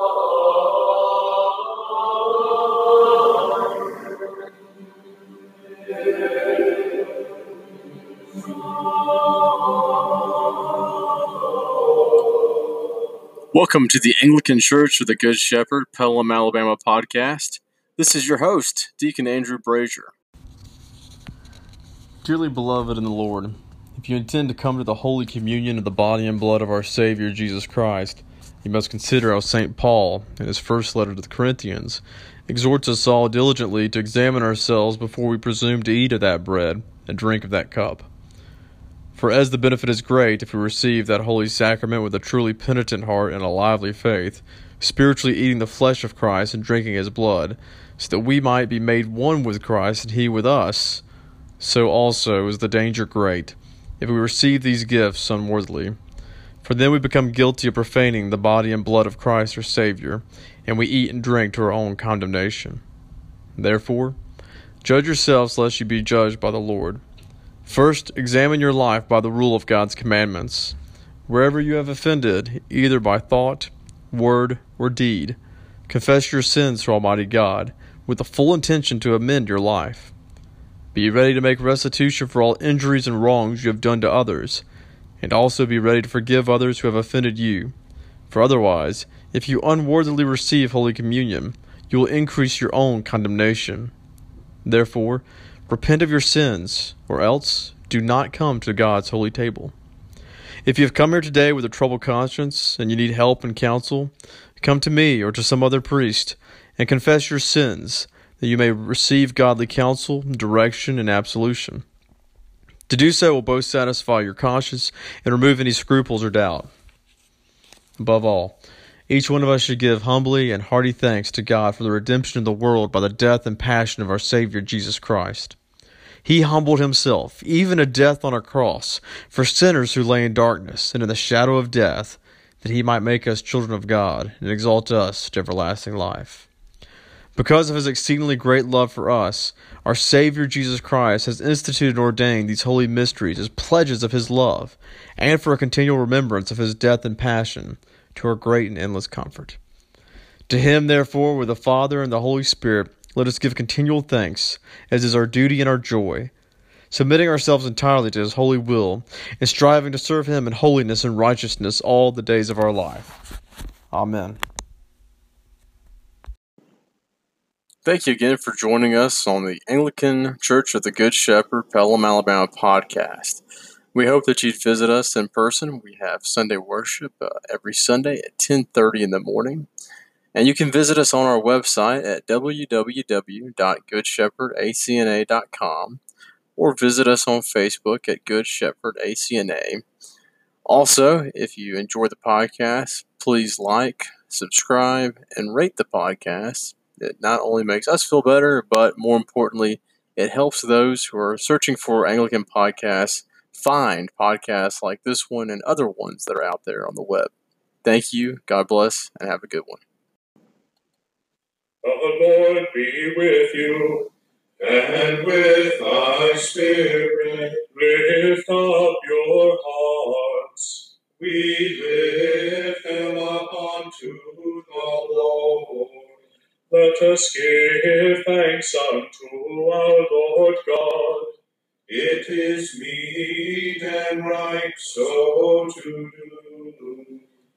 Welcome to the Anglican Church of the Good Shepherd, Pelham, Alabama podcast. This is your host, Deacon Andrew Brazier. Dearly beloved in the Lord, if you intend to come to the Holy Communion of the body and blood of our Savior Jesus Christ, you must consider how St. Paul, in his first letter to the Corinthians, exhorts us all diligently to examine ourselves before we presume to eat of that bread and drink of that cup. For as the benefit is great if we receive that holy sacrament with a truly penitent heart and a lively faith, spiritually eating the flesh of Christ and drinking his blood, so that we might be made one with Christ and he with us, so also is the danger great if we receive these gifts unworthily. For then we become guilty of profaning the body and blood of Christ our Savior, and we eat and drink to our own condemnation. Therefore, judge yourselves lest you be judged by the Lord. First, examine your life by the rule of God's commandments. Wherever you have offended, either by thought, word, or deed, confess your sins to Almighty God, with the full intention to amend your life. Be ready to make restitution for all injuries and wrongs you have done to others, and also be ready to forgive others who have offended you. For otherwise, if you unworthily receive Holy Communion, you will increase your own condemnation. Therefore, Repent of your sins, or else do not come to God's holy table. If you have come here today with a troubled conscience and you need help and counsel, come to me or to some other priest and confess your sins that you may receive godly counsel, direction, and absolution. To do so will both satisfy your conscience and remove any scruples or doubt. Above all, each one of us should give humbly and hearty thanks to God for the redemption of the world by the death and passion of our Savior Jesus Christ. He humbled himself, even to death on a cross, for sinners who lay in darkness and in the shadow of death, that he might make us children of God and exalt us to everlasting life. Because of his exceedingly great love for us, our Savior Jesus Christ has instituted and ordained these holy mysteries as pledges of his love, and for a continual remembrance of his death and passion, to our great and endless comfort. To him, therefore, with the Father and the Holy Spirit, let us give continual thanks, as is our duty and our joy, submitting ourselves entirely to His holy will, and striving to serve Him in holiness and righteousness all the days of our life. Amen. Thank you again for joining us on the Anglican Church of the Good Shepherd, Pelham, Alabama podcast. We hope that you'd visit us in person. We have Sunday worship uh, every Sunday at 10:30 in the morning. And you can visit us on our website at www.goodshepherdacna.com or visit us on Facebook at Good Shepherd ACNA. Also, if you enjoy the podcast, please like, subscribe, and rate the podcast. It not only makes us feel better, but more importantly, it helps those who are searching for Anglican podcasts find podcasts like this one and other ones that are out there on the web. Thank you, God bless, and have a good one. The Lord be with you, and with thy spirit. Lift up your hearts. We lift them up unto the Lord. Let us give thanks unto our Lord God. It is meet and right so to do.